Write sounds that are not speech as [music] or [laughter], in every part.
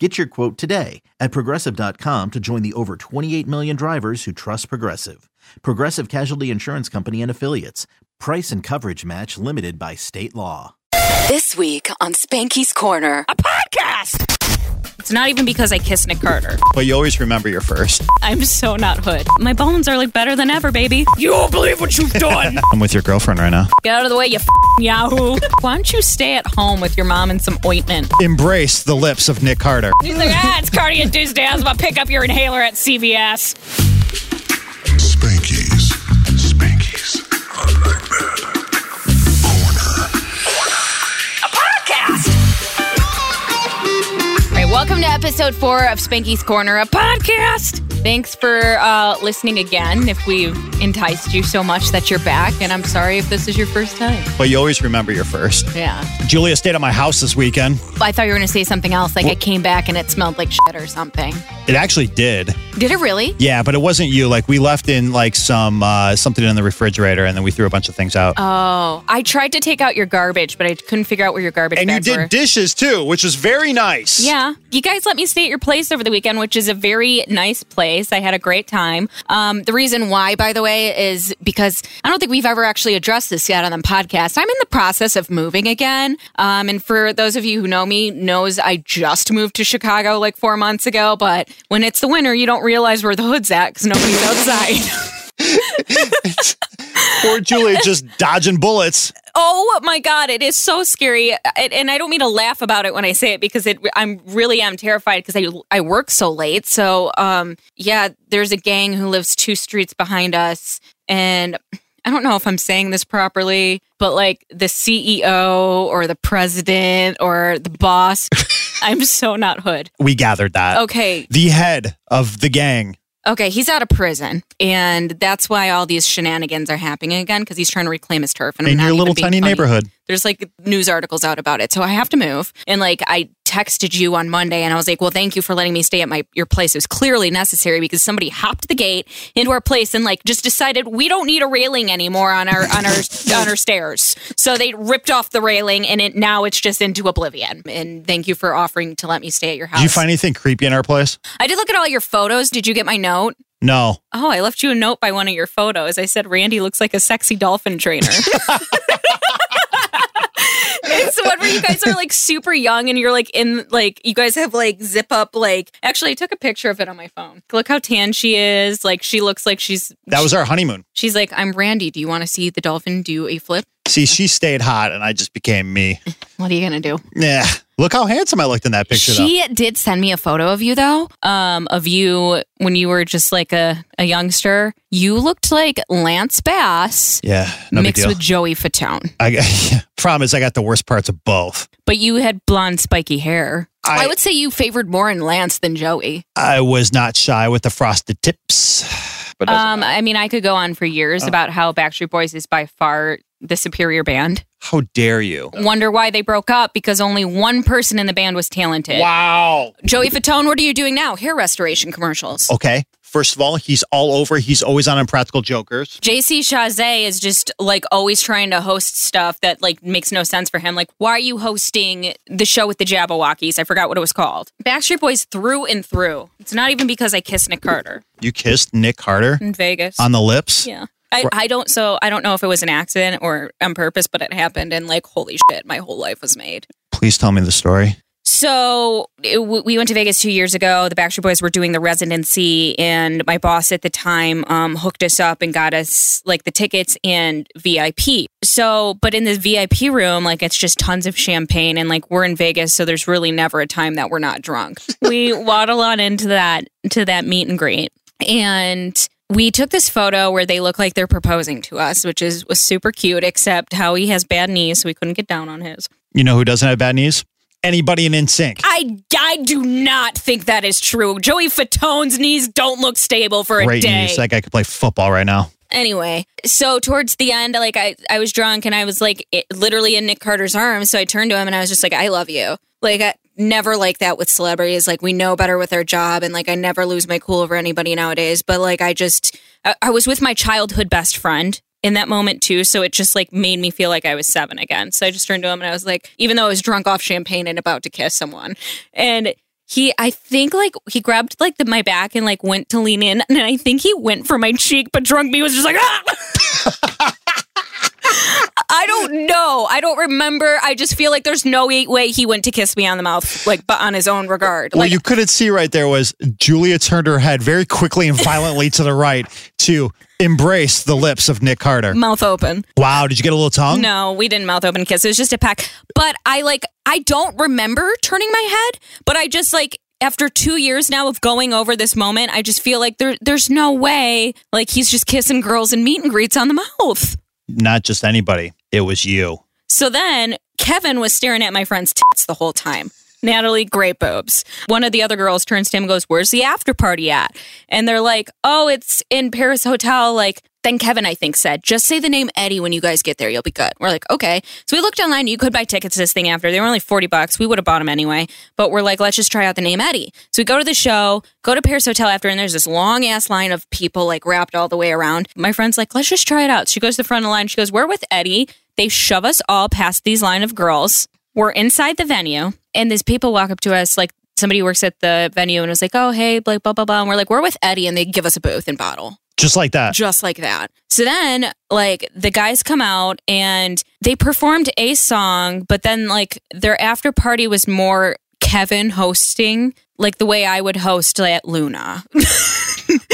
Get your quote today at progressive.com to join the over 28 million drivers who trust Progressive. Progressive Casualty Insurance Company and Affiliates. Price and coverage match limited by state law. This week on Spanky's Corner. a podcast. It's not even because I kissed Nick Carter. But you always remember your first. I'm so not hood. My bones are like better than ever, baby. You won't believe what you've done. [laughs] I'm with your girlfriend right now. Get out of the way, you f- yahoo. [laughs] Why don't you stay at home with your mom and some ointment? Embrace the lips of Nick Carter. He's like, ah, it's cardio-induced. I was about to pick up your inhaler at CVS. Welcome to episode four of Spanky's Corner, a podcast. Thanks for uh, listening again. If we've enticed you so much that you're back, and I'm sorry if this is your first time. But you always remember your first. Yeah. Julia stayed at my house this weekend. I thought you were going to say something else, like I came back and it smelled like shit or something. It actually did. Did it really? Yeah, but it wasn't you. Like we left in like some uh, something in the refrigerator, and then we threw a bunch of things out. Oh, I tried to take out your garbage, but I couldn't figure out where your garbage was. and you did were. dishes too, which was very nice. Yeah. You guys let me stay at your place over the weekend, which is a very nice place. I had a great time. Um, the reason why, by the way, is because I don't think we've ever actually addressed this yet on the podcast. I'm in the process of moving again. Um, and for those of you who know me, knows I just moved to Chicago like four months ago. But when it's the winter, you don't realize where the hood's at because nobody's outside. [laughs] Poor Julia just dodging bullets. Oh my god, it is so scary, and and I don't mean to laugh about it when I say it because it, I'm really am terrified because I I work so late. So um yeah, there's a gang who lives two streets behind us, and I don't know if I'm saying this properly, but like the CEO or the president or the boss, [laughs] I'm so not hood. We gathered that. Okay, The head of the gang. Okay, he's out of prison, and that's why all these shenanigans are happening again because he's trying to reclaim his turf. And I'm In not your little tiny funny. neighborhood. There's like news articles out about it, so I have to move. And like I texted you on Monday, and I was like, "Well, thank you for letting me stay at my your place. It was clearly necessary because somebody hopped the gate into our place and like just decided we don't need a railing anymore on our on our [laughs] on our stairs. So they ripped off the railing, and it now it's just into oblivion. And thank you for offering to let me stay at your house. Did you find anything creepy in our place? I did look at all your photos. Did you get my note? No. Oh, I left you a note by one of your photos. I said Randy looks like a sexy dolphin trainer. [laughs] [laughs] [laughs] it's the one where you guys are like super young and you're like in like you guys have like zip up like actually I took a picture of it on my phone. Look how tan she is. Like she looks like she's That was our honeymoon. she's like, I'm Randy. Do you want to see the dolphin do a flip? See, she stayed hot and I just became me. [laughs] What are you gonna do? Yeah. Look how handsome I looked in that picture though. She did send me a photo of you though, um, of you when you were just like a, a youngster. You looked like Lance Bass Yeah. No big mixed deal. with Joey Fatone. I got, [laughs] problem is I got the worst parts of both. But you had blonde, spiky hair. I, I- would say you favored more in Lance than Joey. I was not shy with the frosted tips. [sighs] But Um. I mean, I could go on for years Oh. about how Backstreet Boys is by far the superior band. how dare you? Wonder why they broke up because only one person in the band was talented. Wow. Joey Fatone, what are you doing now? Hair restoration commercials. Okay. First of all, he's all over. He's always on Impractical Jokers. JC Chasez is just like always trying to host stuff that like makes no sense for him. Like, why are you hosting the show with the Jabbawockeez? I forgot what it was called. Backstreet Boys through and through. It's not even because I kissed Nick Carter You kissed Nick Carter in Vegas. on the lips. yeah. I, I don't so I don't know if it was an accident or on purpose, but it happened and like holy shit, my whole life was made. Please tell me the story. So it, we went to Vegas two years ago. The Backstreet Boys were doing the residency, and my boss at the time um, hooked us up and got us like the tickets and VIP. So, but in the VIP room, like it's just tons of champagne, and like we're in Vegas, so there's really never a time that we're not drunk. [laughs] we waddle on into that to that meet and greet, and we took this photo where they look like they're proposing to us, which is was super cute. Except Howie has bad knees, so we couldn't get down on his. You know who doesn't have bad knees? Anybody in NSYNC. I, I do not think that is true. Joey Fatone's knees don't look stable for a Great day. knees. That guy could play football right now. Anyway, so towards the end, like I, I was drunk and I was like it, literally in Nick Carter's arms. So I turned to him and I was just like, I love you. Like I never like that with celebrities. Like we know better with our job and like I never lose my cool over anybody nowadays. But like I just, I, I was with my childhood best friend in that moment too. So it just like made me feel like I was seven again. So I just turned to him and I was like, even though I was drunk off champagne and about to kiss someone. And he, I think like he grabbed like the, my back and like went to lean in. And I think he went for my cheek, but drunk me was just like, ah! [laughs] I don't know. I don't remember. I just feel like there's no way he went to kiss me on the mouth, like, but on his own regard. What Like, you couldn't see right there was Julia turned her head very quickly and violently to the right to embrace the lips of Nick Carter. mouth open. Wow, did you get a little tongue? No, we didn't mouth open kiss. It was just a peck. But I like, I don't remember turning my head, but I just like, after two years now of going over this moment, I just feel like there, there's no way like he's just kissing girls and meet and greets on the mouth. Not just anybody. It was you. So then Kevin was staring at my friend's tits the whole time. Natalie, great boobs. One of the other girls turns to him and goes, Where's the after party at? And they're like, Oh, it's in Paris Hotel. Like, then Kevin, I think, said, Just say the name Eddie when you guys get there. You'll be good. We're like, Okay. So we looked online. You could buy tickets to this thing after. They were only 40 bucks. We would have bought them anyway. But we're like, Let's just try out the name Eddie. So we go to the show, go to Paris Hotel after, and there's this long ass line of people like wrapped all the way around. My friend's like, Let's just try it out. She goes to the front of the line. She goes, We're with Eddie. They shove us all past these line of girls. We're inside the venue, and these people walk up to us like somebody works at the venue and was like, "Oh, hey, like blah blah blah." And we're like, "We're with Eddie," and they give us a booth and bottle Just like that. just like that. So then, like, the guys come out and they performed a song, but then, like, their after party was more Kevin hosting, like the way I would host at Luna. [laughs]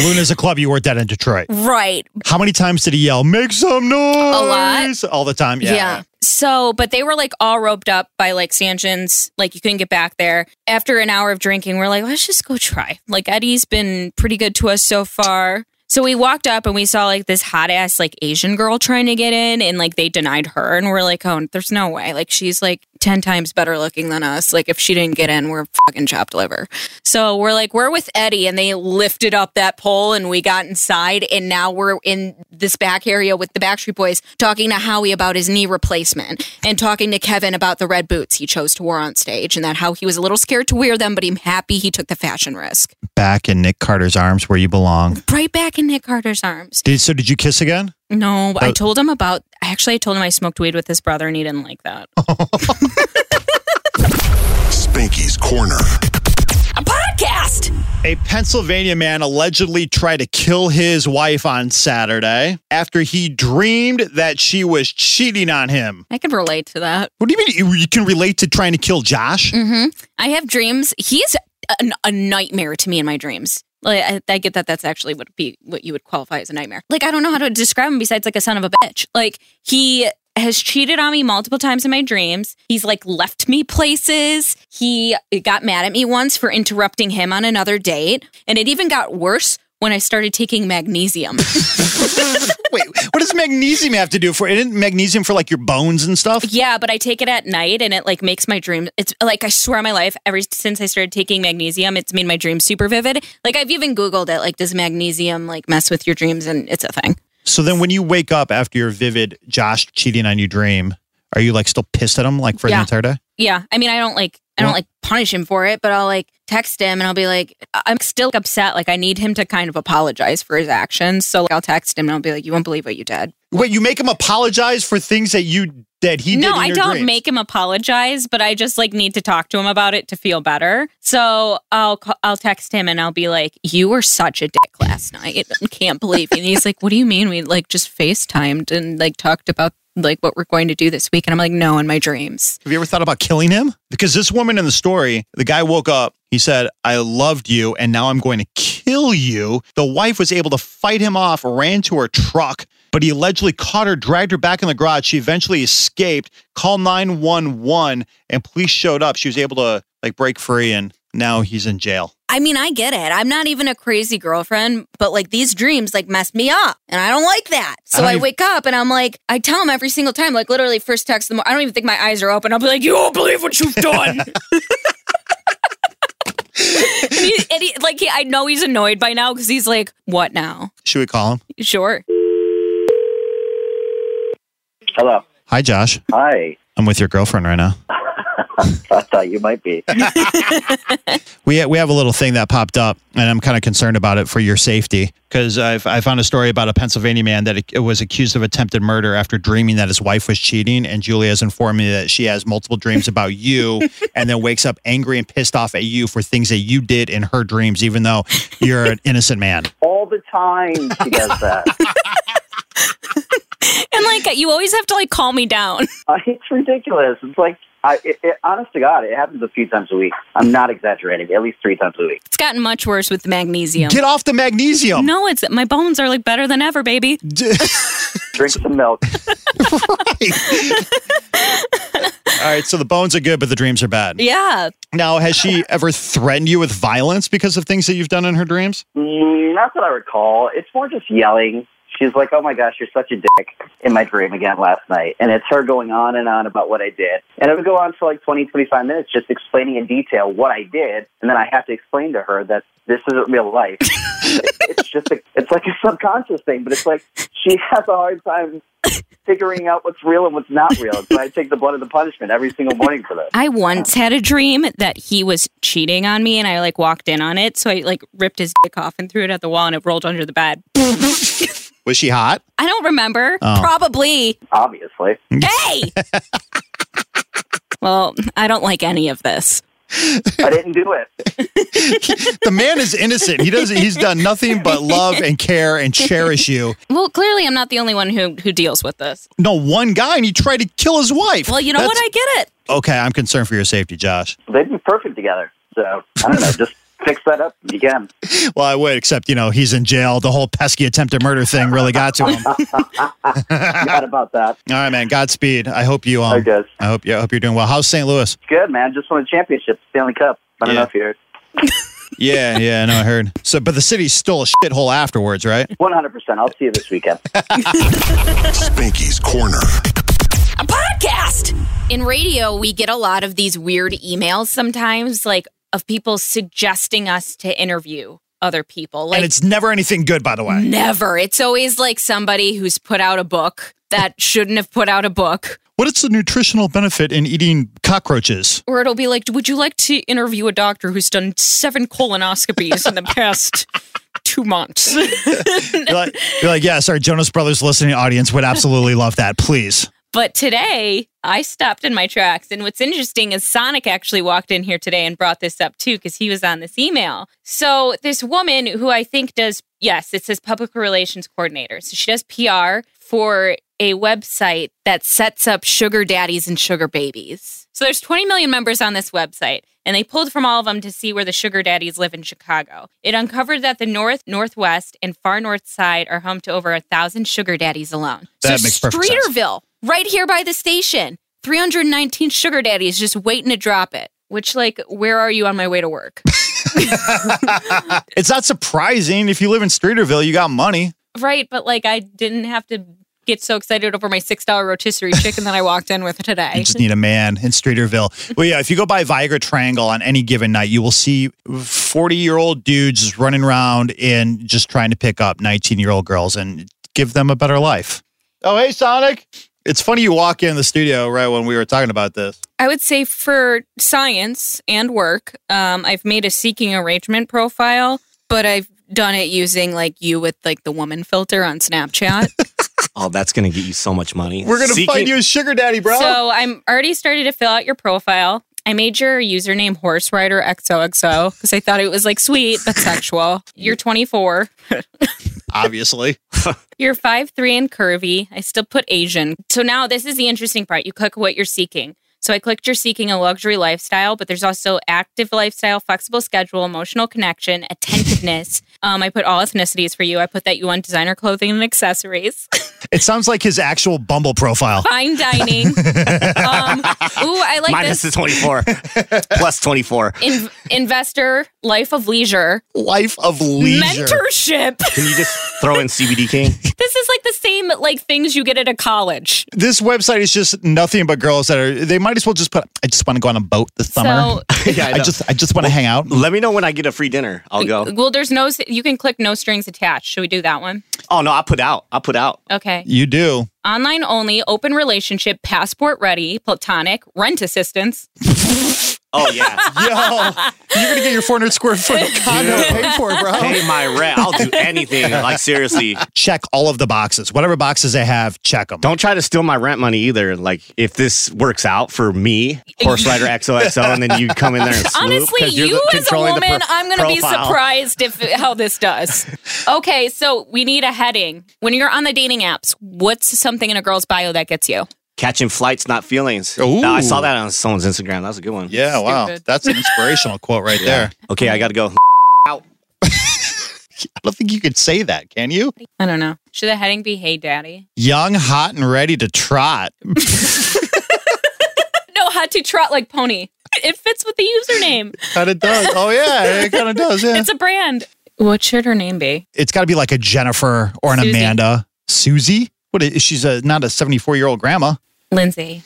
Luna's a club you worked at in Detroit. right. How many times did he yell, make some noise? A lot. All the time. Yeah. So, but they were like all roped up by like stanchions. Like you couldn't get back there. After an hour of drinking, we're like, let's just go try. Like Eddie's been pretty good to us so far. So we walked up and we saw like this hot ass like Asian girl trying to get in and like they denied her. And we're like, oh, there's no way. Like she's like 10 times better looking than us. Like if she didn't get in, we're fucking chopped liver. So we're like, we're with Eddie and they lifted up that pole and we got inside. And now we're in this back area with the Backstreet Boys talking to Howie about his knee replacement and talking to Kevin about the red boots he chose to wear on stage and that how he was a little scared to wear them, but I'm happy he took the fashion risk. Back in Nick Carter's arms where you belong. Right back in Nick Carter's arms. Did, so did you kiss again? No, I told him about. Actually, I told him I smoked weed with his brother, and he didn't like that. [laughs] Spanky's Corner. A podcast. A Pennsylvania man allegedly tried to kill his wife on Saturday after he dreamed that she was cheating on him. I can relate to that. What do you mean you, you can relate to trying to kill Josh? Mm-hmm. I have dreams. He's a, a nightmare to me in my dreams. Like I, I get that that's actually what be what you would qualify as a nightmare. Like I don't know how to describe him besides like a son of a bitch. Like he has cheated on me multiple times in my dreams. He's like left me places. He got mad at me once for interrupting him on another date, and it even got worse when I started taking magnesium. [laughs] Wait, what does magnesium have to do for? Isn't magnesium for like your bones and stuff? Yeah, but I take it at night and it like makes my dreams. It's like I swear on my life, ever since I started taking magnesium, it's made my dreams super vivid. Like I've even Googled it. Like, does magnesium like mess with your dreams? And it's a thing. So then when you wake up after your vivid Josh cheating on you dream, are you like still pissed at him like for the entire day? Yeah, I mean, I don't like I don't like punish him for it, but I'll like text him and I'll be like, I'm still upset. Like I need him to kind of apologize for his actions. So like, I'll text him and I'll be like, you won't believe what you did. Wait, you make him apologize for things that you that he did. no, I don't dreams. make him apologize, but I just like need to talk to him about it to feel better. So I'll I'll text him and I'll be like, "You were such a dick last night. I can't believe." you." And he's like, "What do you mean? We like just FaceTimed and like talked about like what we're going to do this week." And I'm like, "No, in my dreams." Have you ever thought about killing him? Because this woman in the story, the guy woke up, he said, I loved you, and now I'm going to kill you. The wife was able to fight him off, ran to her truck, but he allegedly caught her, dragged her back in the garage. She eventually escaped, called 911, and police showed up. She was able to like break free, and now he's in jail. I mean, I get it. I'm not even a crazy girlfriend, but like these dreams like mess me up and I don't like that. So don't I, even- wake up and I'm like, I tell him every single time, like literally first text them. I don't even think my eyes are open. I'll be like, you won't believe what you've done. [laughs] and he, and he, like, he, I know he's annoyed by now because he's like, what now? Should we call him? Sure. Hello. Hi, Josh. Hi. I'm with your girlfriend right now. [laughs] I thought you might be. [laughs] We we have a little thing that popped up, and I'm kind of concerned about it for your safety because I I found a story about a Pennsylvania man that it was accused of attempted murder after dreaming that his wife was cheating, and Julia has informed me that she has multiple dreams about you, [laughs] and then wakes up angry and pissed off at you for things that you did in her dreams, even though you're an innocent man. All the time she does that. And like you always have to like calm me down. Uh, it's ridiculous. It's like, I, it, it, honest to God, it happens a few times a week. I'm not exaggerating. At least three times a week. It's gotten much worse with the magnesium. Get off the magnesium. no, it's my bones are like better than ever, baby. [laughs] Drink some milk. [laughs] [laughs] All right, so the bones are good, but the dreams are bad. Yeah. Now, has she ever threatened you with violence because of things that you've done in her dreams? Mm, not that I recall. It's more just yelling. She's like, "Oh my gosh, you're such a dick!" In my dream again last night, and it's her going on and on about what I did, and it would go on for like 20, 25 minutes, just explaining in detail what I did, and then I have to explain to her that this isn't real life. [laughs] it's just, a, it's like a subconscious thing, but it's like she has a hard time figuring out what's real and what's not real. So I take the blood of the punishment every single morning for this. I once had a dream that he was cheating on me and I like walked in on it. So I like ripped his dick off and threw it at the wall and it rolled under the bed. [laughs] Was she hot? I don't remember. Oh. Probably. Obviously, Hey. [laughs] well, I don't like any of this. I didn't do it. [laughs] The man is innocent. He doesn't. He's done nothing but love and care and cherish you. Well, clearly I'm not the only one who who deals with this. No, one guy, and he tried to kill his wife. Well, you know what? I get it. Okay, I'm concerned for your safety, Josh. They'd be perfect together. So I don't know. Just fix that up if you can. Well, I would, except you know he's in jail. The whole pesky attempted murder thing really got to him. [laughs] All Not about that. right, man. Godspeed. I hope you. Um, I guess. I hope you. I hope you're doing well. How's St. Louis? Good man. Just won a championship, Stanley Cup. I don't Yeah. know if you heard. [laughs] Yeah, yeah. I know. I heard. So, but the city's still a shithole afterwards, right? One hundred percent. I'll see you this weekend. [laughs] Spanky's Corner. a podcast. In radio, we get a lot of these weird emails sometimes, like of people suggesting us to interview other people. Like and it's never anything good, by the way. never. It's always like somebody who's put out a book that shouldn't have put out a book. What is the nutritional benefit in eating cockroaches? Or it'll be like, would you like to interview a doctor who's done seven colonoscopies in the past two months? [laughs] You're like, you're like, yes, our Jonas Brothers listening audience would absolutely love that. Please. But today, I stopped in my tracks. And what's interesting is Sonic actually walked in here today and brought this up too, because he was on this email. So, this woman who I think does, yes, it says public relations coordinator. So, she does PR for a website that sets up sugar daddies and sugar babies. So, there's 20 million members on this website. And they pulled from all of them to see where the sugar daddies live in Chicago. It uncovered that the north, northwest, and far north side are home to over a thousand sugar daddies alone. That so makes perfect sense. Streeterville, right here by the station. 319 sugar daddies just waiting to drop it. Which, like, where are you on my way to work? [laughs] [laughs] It's not surprising if you live in Streeterville, you got money. right, but like, I didn't have to get so excited over my six dollar rotisserie chicken that I walked in with today. You just need a man in Streeterville. Well, yeah, if you go by Viagra Triangle on any given night, you will see 40 year old dudes running around and just trying to pick up 19 year old girls and give them a better life. Oh, hey, Sonic. It's funny you walk in the studio right when we were talking about this. I would say for science and work, um, I've made a seeking arrangement profile, but I've done it using like you with like the woman filter on Snapchat. [laughs] Oh, that's gonna get you so much money. We're going to Seeking- find you a sugar daddy, bro. So I'm already started to fill out your profile. I made your username Horse Rider XOXO because I thought it was like sweet but sexual. You're 24. [laughs] Obviously. [laughs] You're five three and curvy. I still put Asian. So now this is the interesting part. You click what you're seeking. So I clicked you're seeking a luxury lifestyle, but there's also active lifestyle, flexible schedule, emotional connection, attentiveness. Um, I put all ethnicities for you. I put that you want designer clothing and accessories, [laughs] It sounds like his actual Bumble profile. fine dining. [laughs] um, ooh, I like minus this. the 24 [laughs] plus 24 In- investor, life of leisure, Life of leisure. mentorship. can you just throw in cbd king this is like the same like things you get at a college. This website is just nothing but girls that are. They might as well just put. I just want to go on a boat this summer. So yeah, I I just, I just want to hang out. let me know when i get a free dinner i'll go Well, there's no you can click no strings attached. Should we do that one? Oh no, I put out. I put out. Okay. You do. Online only, open relationship, passport ready, platonic, rent assistance. [laughs] Oh yeah. [laughs] Yo, you're gonna get your 400 square foot [laughs] condo Dude. paid for, bro. Pay my rent. I'll do anything. Like seriously. Check all of the boxes. Whatever boxes they have, check them. Don't try to steal my rent money either. Like if this works out for me, Horse Rider [laughs] XOXO, and then you come in there and swoop, Honestly, 'cause you're the- as a woman, pro- I'm going to be surprised if how this does. Okay, so we need a heading. When you're on the dating apps, what's something in a girl's bio that gets you? Catching flights, not feelings. Ooh. I saw that on someone's Instagram. That was a good one. Yeah, wow. Stupid. That's an inspirational [laughs] quote right there. Okay, I got to go. [laughs] Out. I don't think you could say that, can you? I don't know. Should the heading be "Hey, Daddy"? Young, hot, and ready to trot. [laughs] No, had to trot like pony. It fits with the username. Kind of does. Oh, yeah, it kind of does. Yeah. It's a brand. What should her name be? it's got to be like a Jennifer or an Susie. Amanda. Susie? What is she's a not a 74 year old grandma. Lindsay.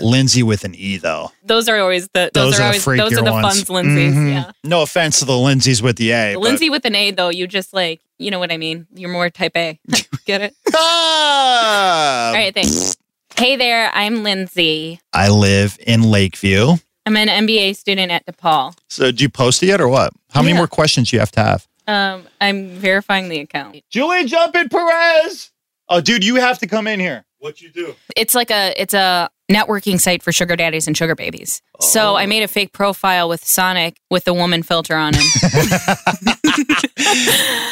Lindsay with an E though. Those are always the those, Those are are always those are the ones. fun's Lindsays. Mhm. Yeah. No offense to the Lindsays with the A. but- Lindsay with an A though, you just like you know what I mean. You're more type A. [laughs] Get it? Ah! All right, thanks. Hey there, I'm Lindsay. I live in Lakeview. I'm an MBA student at DePaul. So do you post it yet or what? How many more questions do you have to have? Um, I'm verifying the account. Julie Jumpin Perez. Oh, dude, you have to come in here. What you do? It's like a it's a networking site for sugar daddies and sugar babies. So oh. I made a fake profile with Sonic with the woman filter on him. [laughs]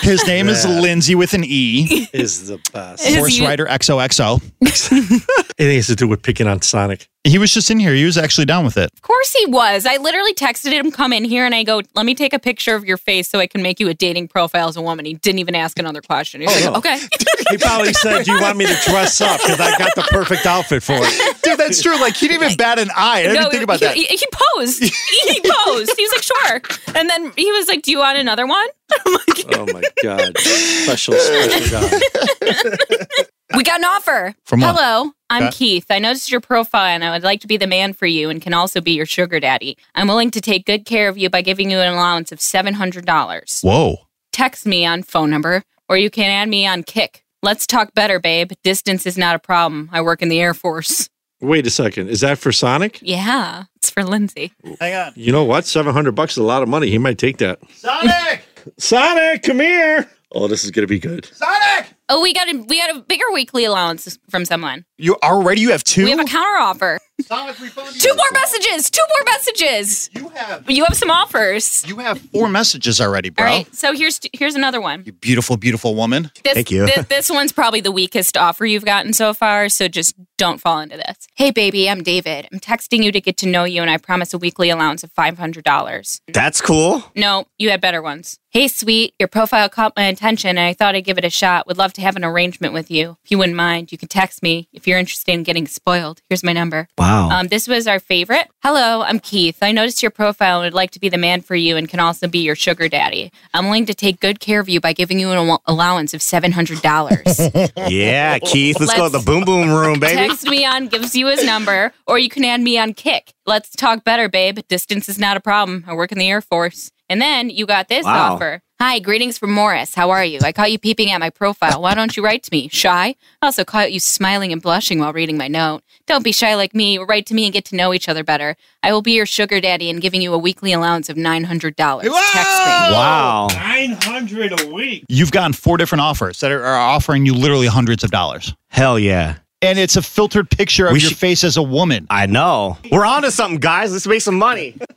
His name is Yeah. Lindsay with an E. is the best. Horse u- Rider XOXO. [laughs] It has to do with picking on Sonic. He was just in here. He was actually down with it. Of course he was. I literally texted him, come in here, and I go, let me take a picture of your face so I can make you a dating profile as a woman. He didn't even ask another question. He's oh, like, no. okay. [laughs] He probably said, "Do you want me to dress up? Because I got the perfect outfit for it." [laughs] Dude, that's true. Like he didn't even bat an eye. I didn't No, think about he, that. He, he posed. he posed. He was like, sure. And then he was like, do you want another one? [laughs] I'm like, Oh my god! Special, special guy. We got an offer. From what? Hello, I'm Okay. Keith. I noticed your profile and I would like to be the man for you and can also be your sugar daddy. I'm willing to take good care of you by giving you an allowance of $700. Whoa. Text me on phone number or you can add me on Kik. Let's talk better, babe. Distance is not a problem. I work in the Air Force. Wait a second. Is that for Sonic? Yeah, it's for Lindsay. Hang on. You know what? Seven hundred bucks is a lot of money. He might take that. Sonic! Sonic, come here. Oh, this is gonna be good. Sonic! Oh, we got a we got a bigger weekly allowance from someone. You already you have two? We have a counter offer. Sonic, we. Two more messages. Two more messages. You have You have some offers. you have four messages already, bro. All right. So here's here's another one. You beautiful, beautiful woman. This, Thank you. This, this one's probably the weakest offer you've gotten so far, so just don't fall into this. Hey, baby, I'm David. I'm texting you to get to know you, and I promise a weekly allowance of $500. That's cool. No, you had better ones. Hey, sweet, your profile caught my attention, and I thought I'd give it a shot. Would love to have an arrangement with you. If you wouldn't mind, you can text me if you're interested in getting spoiled. Here's my number. Wow. Um, this was our favorite. Hello, I'm Keith. I noticed your profile and would like to be the man for you and can also be your sugar daddy. I'm willing to take good care of you by giving you an al- allowance of $700. [laughs] yeah, Keith. Let's, go to the boom boom room, baby. Text me on, gives you his number, or you can add me on Kik. Let's talk better, babe. Distance is not a problem. I work in the Air Force. And then you got this Wow. offer. Hi, greetings from Morris. How are you? I caught you peeping at my profile. Why don't you write to me? Shy? I also caught you smiling and blushing while reading my note. Don't be shy like me. Write to me and get to know each other better. I will be your sugar daddy and giving you a weekly allowance of $900. Text me. Wow. Nine hundred a week. You've gotten four different offers that are, are offering you literally hundreds of dollars. Hell yeah. And it's a filtered picture of We your should- face as a woman. I know. We're on to something, guys. Let's make some money. [laughs]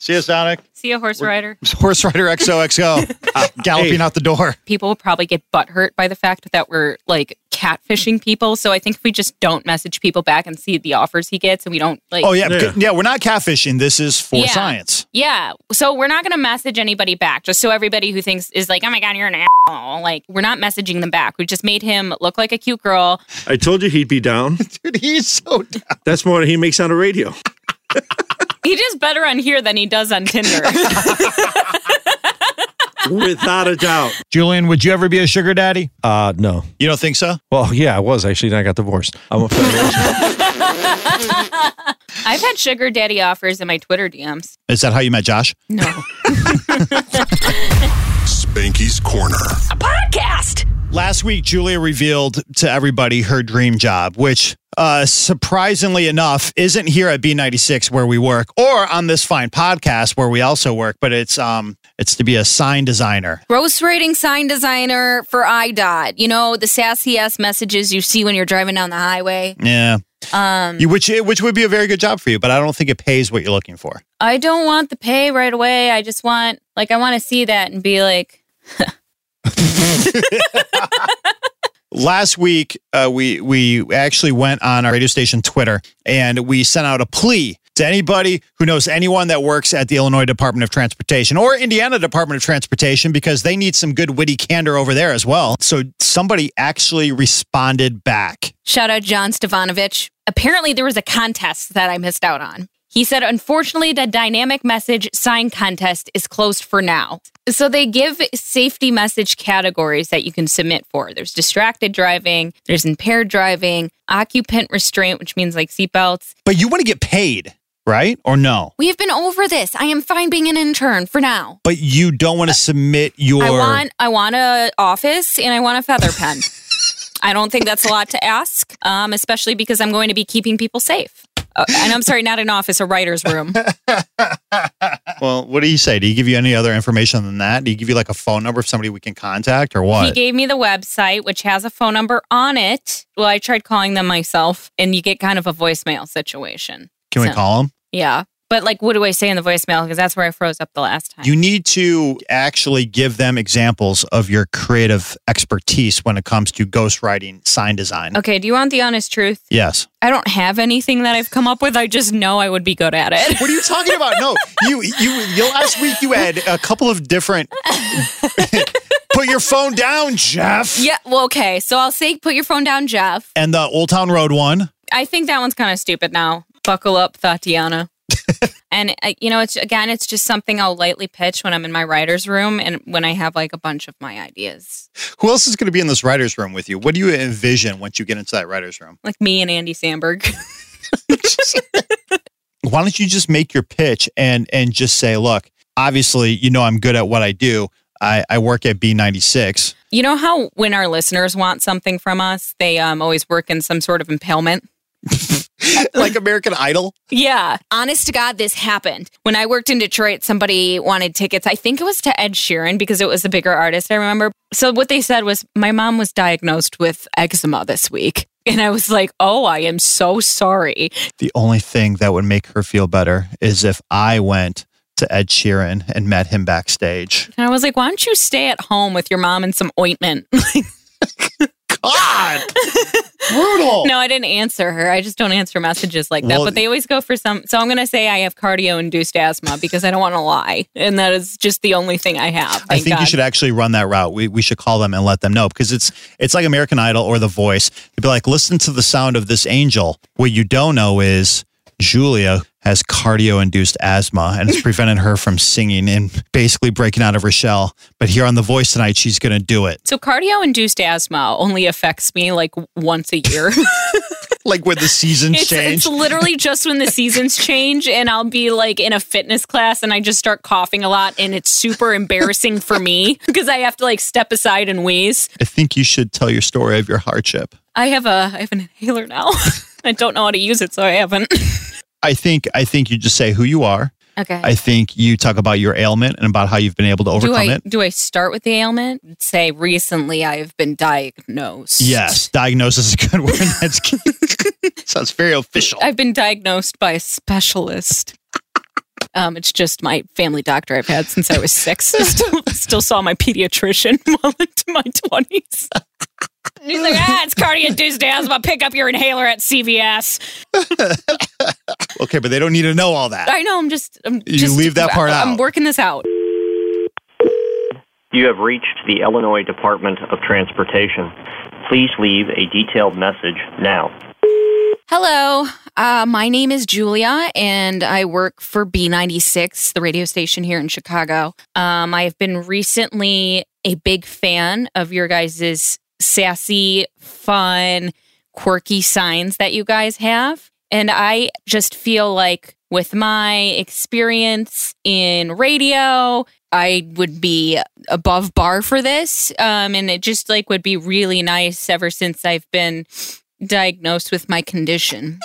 See you, Sonic. See a [laughs] horse rider? Horse Rider XOXO uh, [laughs] galloping Hey. out the door. people will probably get butthurt by the fact that we're like catfishing people. So I think if we just don't message people back and see the offers he gets and we don't like Oh, yeah. Yeah. Yeah, yeah we're not catfishing. This is for Yeah. science. Yeah. So we're not gonna message anybody back. Just so everybody who thinks is like, oh my god, you're an asshole. Like we're not messaging them back. We just made him look like a cute girl. I told you he'd be down. [laughs] Dude, he's so down. That's more than he makes on the radio. He does better on here than he does on Tinder. [laughs] Without a doubt. Julian, would you ever be a sugar daddy? Uh no. You don't think so? Well, yeah, I was actually. Then I got divorced. I'm a [laughs] federation. I've had sugar daddy offers in my Twitter DMs. Is that how you met Josh? No. [laughs] Spanky's Corner. A podcast. Last week, Julia revealed to everybody her dream job, which uh, surprisingly enough isn't here at B96 where we work or on this fine podcast where we also work, but it's um it's to be a sign designer. Gross rating sign designer for IDOT. You know, the sassy ass messages you see when you're driving down the highway. Yeah. Um, You, which which would be a very good job for you, but I don't think it pays what you're looking for. I don't want the pay right away. I just want, like, I want to see that and be like, [laughs] [laughs] Last week, uh, we we actually went on our radio station Twitter and we sent out a plea to anybody who knows anyone that works at the Illinois Department of Transportation or Indiana Department of Transportation because they need some good witty candor over there as well. So somebody actually responded back. Shout out John Stavanovich. Apparently, there was a contest that I missed out on. He said, unfortunately, the dynamic message sign contest is closed for now. So they give safety message categories that you can submit for. There's distracted driving, there's impaired driving, occupant restraint, which means like seatbelts. But you want to get paid, right? Or no? We have been over this. I am fine being an intern for now. But you don't want to submit your I want I want a office and I want a feather pen. [laughs] I don't think that's a lot to ask, um, especially because I'm going to be keeping people safe. Uh, and I'm sorry, not an office, a writer's room. [laughs] Well, what do you say? Do he give you any other information than that? Do he give you like a phone number of somebody we can contact or what? He gave me the website, which has a phone number on it. Well, I tried calling them myself, and you get kind of a voicemail situation. Can we call him? Yeah. But, like, what do I say in the voicemail? Because that's where I froze up the last time. You need to actually give them examples of your creative expertise when it comes to ghostwriting sign design. okay, do you want the honest truth? Yes. I don't have anything that I've come up with. I just know I would be good at it. What are you talking about? No, you you, you last week you had a couple of different. [laughs] Put your phone down, Jeff. yeah, well, okay. So I'll say, put your phone down, Jeff. And the Old Town Road one. I think that one's kind of stupid now. Buckle up, Tatiana. [laughs] and uh, you know, it's again, it's just something I'll lightly pitch when I'm in my writer's room and when I have like a bunch of my ideas, Who else is going to be in this writer's room with you? What do you envision once you get into that writer's room? like me and Andy Samberg. [laughs] Why don't you just make your pitch and and just say, look, obviously, you know, I'm good at what I do. I, I work at B96. you know how when our listeners want something from us, they um, always work in some sort of impalement. [laughs] [laughs] like American Idol. Yeah. Honest to God, this happened. When I worked in Detroit, somebody wanted tickets. I think it was to Ed Sheeran because it was a bigger artist, I remember. So what they said was, My mom was diagnosed with eczema this week. And I was like, Oh, I am so sorry. The only thing that would make her feel better is if I went to Ed Sheeran and met him backstage. And I was like, Why don't you stay at home with your mom and some ointment? [laughs] God, [laughs] brutal. no, I didn't answer her. I just don't answer messages like that. Well- but they always go for some. So I'm going to say I have cardio induced asthma because I don't want to lie. And that is just the only thing I have. I think God. you should actually run that route. We, we should call them and let them know because it's it's like American Idol or The Voice. You'd be like, listen to the sound of this angel. What you don't know is Julia has cardio induced asthma and it's [laughs] prevented her from singing and basically breaking out of her shell. But here on The Voice tonight, she's going to do it. So cardio induced asthma only affects me like once a year. [laughs] [laughs] Like when the seasons it's, change. it's literally just when the seasons change and I'll be like in a fitness class and I just start coughing a lot and it's super embarrassing for me because I have to like step aside and wheeze. I think you should tell your story of your hardship. I have a I have an inhaler now. I don't know how to use it, so I haven't. I think I think you just say who you are. Okay. I think you talk about your ailment and about how you've been able to do overcome I it. do I start with the ailment? Say recently I have been diagnosed. Yes, diagnosis is a good word. [laughs] That's [laughs] sounds very official. I've been diagnosed by a specialist. Um, it's just my family doctor I've had since I was six. [laughs] still, still saw my pediatrician [laughs] well into my twenties. He's like, ah, it's cardio-induced [laughs] asthma. Pick up your inhaler at CVS. Okay, but they don't need to know all that. I know. I'm just. I'm You just, leave that part I'm working this out. You have reached the Illinois Department of Transportation. Please leave a detailed message now. Hello, uh, my name is Julia, and I work for B96, the radio station here in Chicago. Um, I have been recently a big fan of your guys' sassy, fun, quirky signs that you guys have. And I just feel like with my experience in radio, I would be above bar for this. Um, and it just like would be really nice ever since I've been diagnosed with my condition.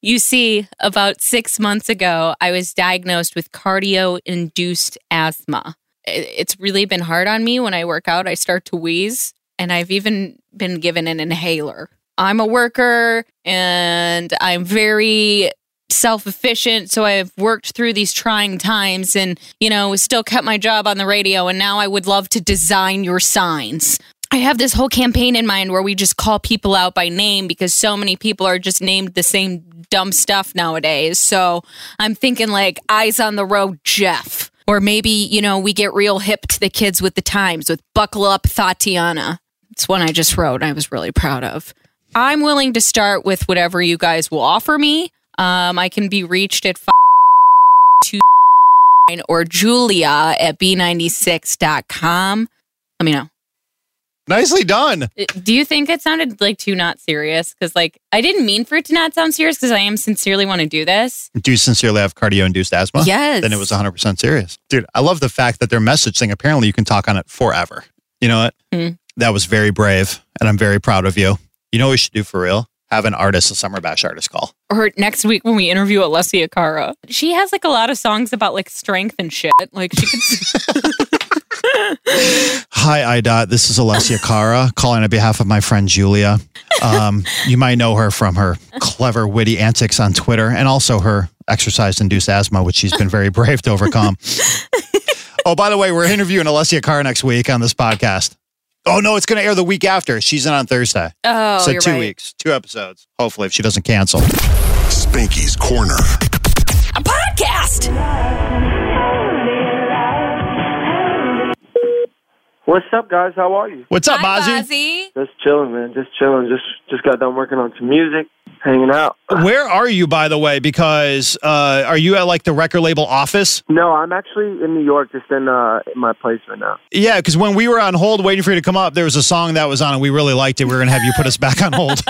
You see, about six months ago, I was diagnosed with cardio induced asthma. It's really been hard on me when I work out. I start to wheeze, and I've even been given an inhaler. I'm a worker and I'm very self efficient. So I've worked through these trying times and, you know, still kept my job on the radio. And now I would love to design your signs. I have this whole campaign in mind where we just call people out by name because so many people are just named the same dumb stuff nowadays. So I'm thinking like Eyes on the Road Jeff. Or maybe, you know, we get real hip to the kids with the times with Buckle Up Tatiana. It's one I just wrote. I was really proud of. I'm willing to start with whatever you guys will offer me. Um, I can be reached at five two or Julia at b96.com. Let me know. Nicely done. Uh, Do you think it sounded like too not serious? Because like I didn't mean for it to not sound serious because I am sincerely want to do this. Do you sincerely have cardio induced asthma? Yes. Then it was 100% serious. Dude, I love the fact that their message thing, apparently you can talk on it forever. You know what? Hmm. That was very brave, and I'm very proud of you. You know what we should do for real? Have an artist, a Summer Bash artist call. Or next week when we interview Alessia Cara, she has like a lot of songs about like strength and shit. Like she could. [laughs] [laughs] Hi, IDOT. This is Alessia Cara calling on behalf of my friend Julia. Um, you might know her from her clever, witty antics on Twitter and also her exercise induced asthma, which she's been very brave to overcome. oh, by the way, we're interviewing Alessia Cara next week on this podcast. Oh, no, it's going to air the week after. She's in on Thursday. Oh, so you're two right. weeks, two episodes. Hopefully, if she doesn't cancel. Spanky's Corner. A podcast. What's up, guys? How are you? What's up, Hi, Ozzy? Ozzy. Just chilling, man. Just chilling. Just just got done working on some music, hanging out. Where are you, by the way? Because uh, are you at like the record label office? No, I'm actually in New York, just in uh in my place right now. Yeah, because when we were on hold waiting for you to come up, there was a song that was on and we really liked it. We were going to have you put us back on hold. [laughs]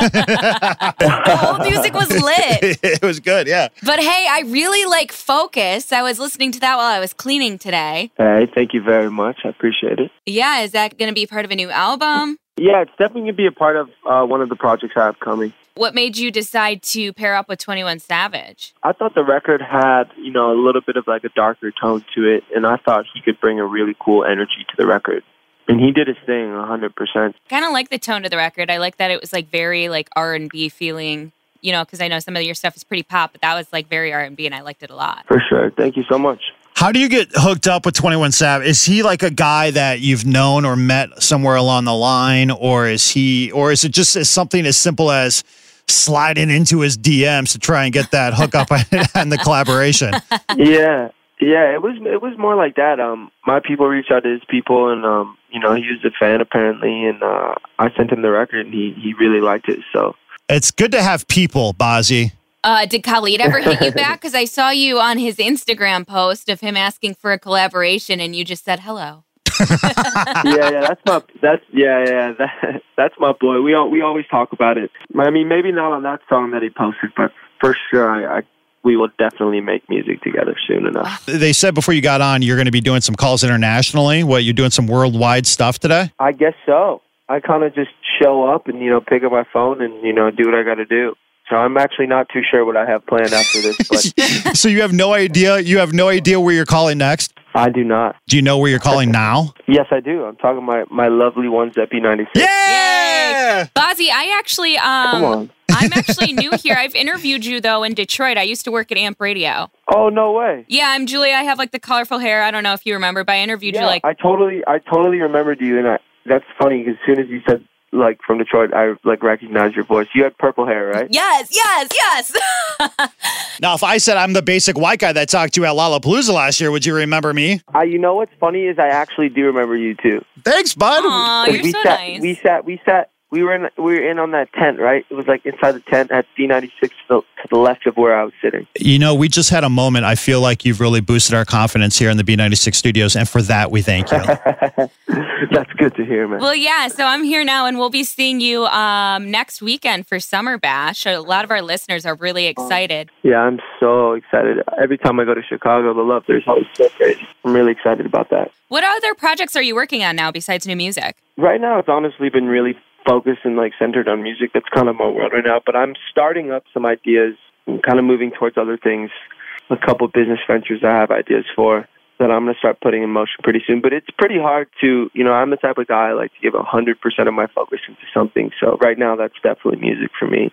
The whole music was lit. [laughs] it was good, yeah. But hey, I really like Focus. I was listening to that while I was cleaning today. Hey, thank you very much. I appreciate it. Yeah, is that going to be part of a new album? Yeah, it's definitely gonna be a part of uh, one of the projects I have coming. What made you decide to pair up with 21 Savage? I thought the record had, you know, a little bit of like a darker tone to it, and I thought he could bring a really cool energy to the record. And he did his thing 100%. Kind of like the tone of the record. I like that it was like very like R&B feeling, you know, because I know some of your stuff is pretty pop, but that was like very R&B and I liked it a lot. For sure. Thank you so much. How do you get hooked up with 21 Savage? Is he like a guy that you've known or met somewhere along the line or is he or is it just as something as simple as sliding into his DMs to try and get that hookup [laughs] and the collaboration? yeah, yeah. It was it was more like that. Um, my people reached out to his people, and um, you know, he was a fan apparently, and uh, I sent him the record, and he he really liked it. So It's good to have people, Bazzi. Uh, did Khalid ever hit you [laughs] back? Because I saw you on his Instagram post of him asking for a collaboration and you just said hello. Yeah, yeah, that's my that's yeah, yeah, that, that's my boy. We all we always talk about it. I mean, maybe not on that song that he posted, but for sure, I, I we will definitely make music together soon enough. They said before you got on you're going to be doing some calls internationally. What, you're doing some worldwide stuff today? I guess so. I kind of just show up and you know pick up my phone and you know do what I got to do. So I'm actually not too sure what I have planned after this, but [laughs] so you have no idea you have no idea where you're calling next? I do not. Do you know where you're calling now? Yes, I do. I'm talking my my lovely one Zeppy 96. Yeah! Bazzi, I actually Come um on. [laughs] I'm actually new here. I've interviewed you though in Detroit. I used to work at Amp Radio. Oh no way. Yeah, I'm Julie. I have like the colorful hair. I don't know if you remember, but I interviewed Yeah, you like I totally I totally remembered you, and I that's funny because as soon as you said like from Detroit, I like recognize your voice. You had purple hair, right? Yes, yes, yes. [laughs] Now, if I said I'm the basic white guy that talked to you at Lollapalooza last year, would you remember me? Uh, you know what's funny is I actually do remember you too. Thanks, bud. Aw, you're we so sat, nice. We sat we sat we were in we were in on that tent, right? It was like inside the tent at B96 to the, left of where I was sitting. You know, we just had a moment. I feel like you've really boosted our confidence here in the B96 studios. And for that, we thank you. [laughs] That's good to hear, man. Well, yeah. So I'm here now, and we'll be seeing you um, next weekend for Summer Bash. A lot of our listeners are really excited. Yeah, I'm so excited. Every time I go to Chicago, the love there's always so great. I'm really excited about that. What other projects are you working on now besides new music? Right now, it's honestly been really focused and like centered on music. That's kind of my world right now. But I'm starting up some ideas. I'm kind of moving towards other things. A couple business ventures I have ideas for that I'm going to start putting in motion pretty soon. But it's pretty hard to, you know, I'm the type of guy I like to give 100% of my focus into something. So right now, that's definitely music for me.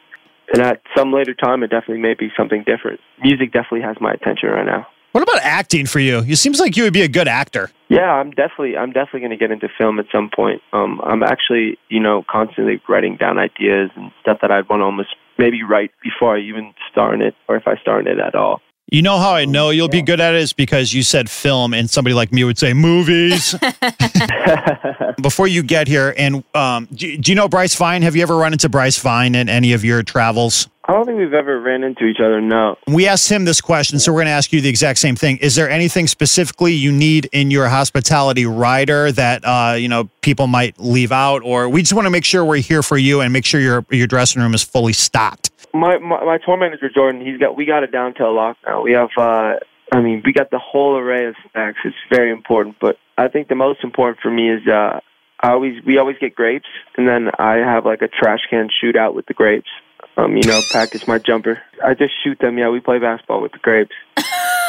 And at some later time, it definitely may be something different. Music definitely has my attention right now. What about acting for you? It seems like you would be a good actor. Yeah, I'm definitely I'm definitely going to get into film at some point. Um, I'm actually you know constantly writing down ideas and stuff that I'd want to almost maybe write before I even star in it, or if I star in it at all. You know how I know you'll be good at it is because you said film, and somebody like me would say movies. [laughs] [laughs] Before you get here, and um, do, do you know Bryce Vine? Have you ever run into Bryce Vine in any of your travels? I don't think we've ever ran into each other. No. We asked him this question, so we're going to ask you the exact same thing. Is there anything specifically you need in your hospitality rider that uh, you know people might leave out, or we just want to make sure we're here for you and make sure your your dressing room is fully stocked? My, my my tour manager Jordan, he's got we got it down to a lock now. We have, uh, I mean, we got the whole array of snacks. It's very important, but I think the most important for me is uh, I always we always get grapes, and then I have like a trash can shootout with the grapes. Um, you know, practice my jumper. I just shoot them. Yeah, we play basketball with the grapes.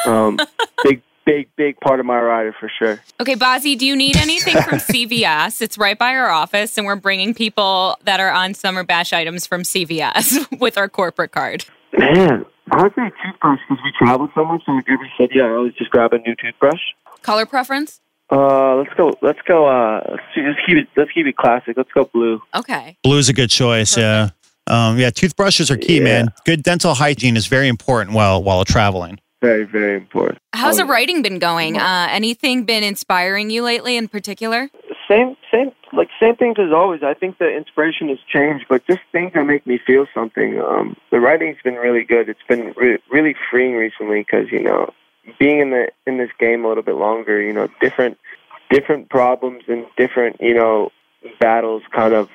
Um, [laughs] big, big, big part of my rider for sure. Okay, Bazzi, do you need anything from [laughs] CVS? It's right by our office, and we're bringing people that are on Summer Bash items from CVS [laughs] with our corporate card. Man, I would say a toothbrush because we traveled so much. So like every city, I always just grab a new toothbrush. Color preference? Uh, let's go. Let's go. Uh, let's just keep it. Let's keep it classic. Let's go blue. Okay. Blue's a good choice. Yeah. Um, yeah, toothbrushes are key, Yeah. man. Good dental hygiene is very important while while traveling. Very, very important. How's the writing been going? Uh, anything been inspiring you lately in particular? Same, same, like same things as always. I think the inspiration has changed, but just things that make me feel something. Um, the writing's been really good. It's been re- really freeing recently because you know, being in the in this game a little bit longer, you know, different different problems and different you know battles kind of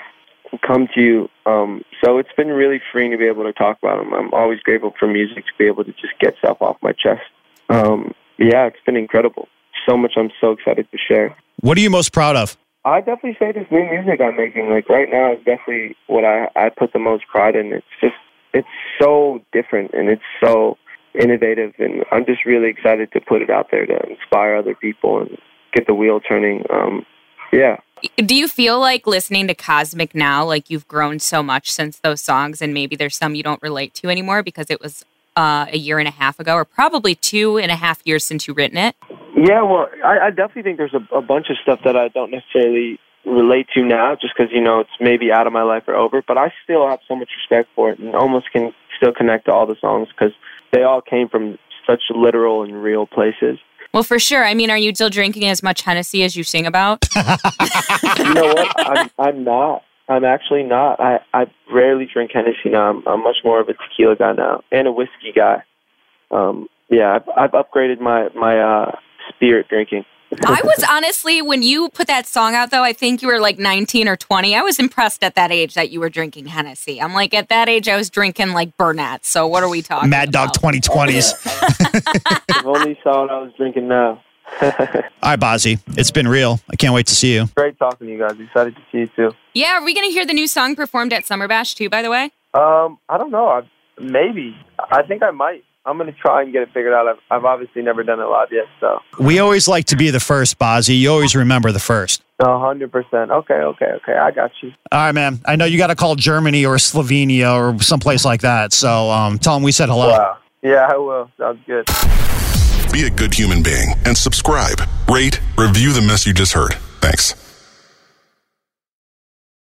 come to you. Um, so it's been really freeing to be able to talk about them. I'm always grateful for music to be able to just get stuff off my chest. Um, yeah, it's been incredible. So much I'm so excited to share. What are you most proud of? I definitely say this new music I'm making, like right now, is definitely what I, I put the most pride in. It's just, it's so different and it's so innovative, and I'm just really excited to put it out there to inspire other people and get the wheel turning. Um, yeah, Do you feel like listening to Cosmic now, like you've grown so much since those songs, and maybe there's some you don't relate to anymore because it was uh, a year and a half ago, or probably two and a half years since you written it? Yeah, well, I, I definitely think there's a, a bunch of stuff that I don't necessarily relate to now, just because you know it's maybe out of my life or over. But I still have so much respect for it, and almost can still connect to all the songs because they all came from such literal and real places. Well, for sure. I mean, are you still drinking as much Hennessy as you sing about? [laughs] you know what? I'm, I'm not. I'm actually not. I, I rarely drink Hennessy now. I'm, I'm much more of a tequila guy now and a whiskey guy. Um, yeah, I've, I've upgraded my my uh, spirit drinking. I was honestly, when you put that song out, though, I think you were like 19 or 20. I was impressed at that age that you were drinking Hennessy. I'm like, at that age, I was drinking like Burnett. So what are we talking Mad Dog 2020s. [laughs] I've only saw what I was drinking now. [laughs] All right, Bazzi, it's been real. I can't wait to see you. Great talking to you guys. Excited to see you too. Yeah, are we going to hear the new song performed at Summer Bash too, by the way? Um, I don't know. I, maybe. I think I might. I'm gonna try and get it figured out. I've, I've obviously never done it live yet, so. We always like to be the first, Bazzi. You always remember the first. A hundred percent. Okay, okay, okay. I got you. All right, man. I know you got to call Germany or Slovenia or someplace like that. So um, tell them we said hello. Wow. Yeah, I will. Sounds good. Be a good human being and subscribe, rate, review the mess you just heard. Thanks.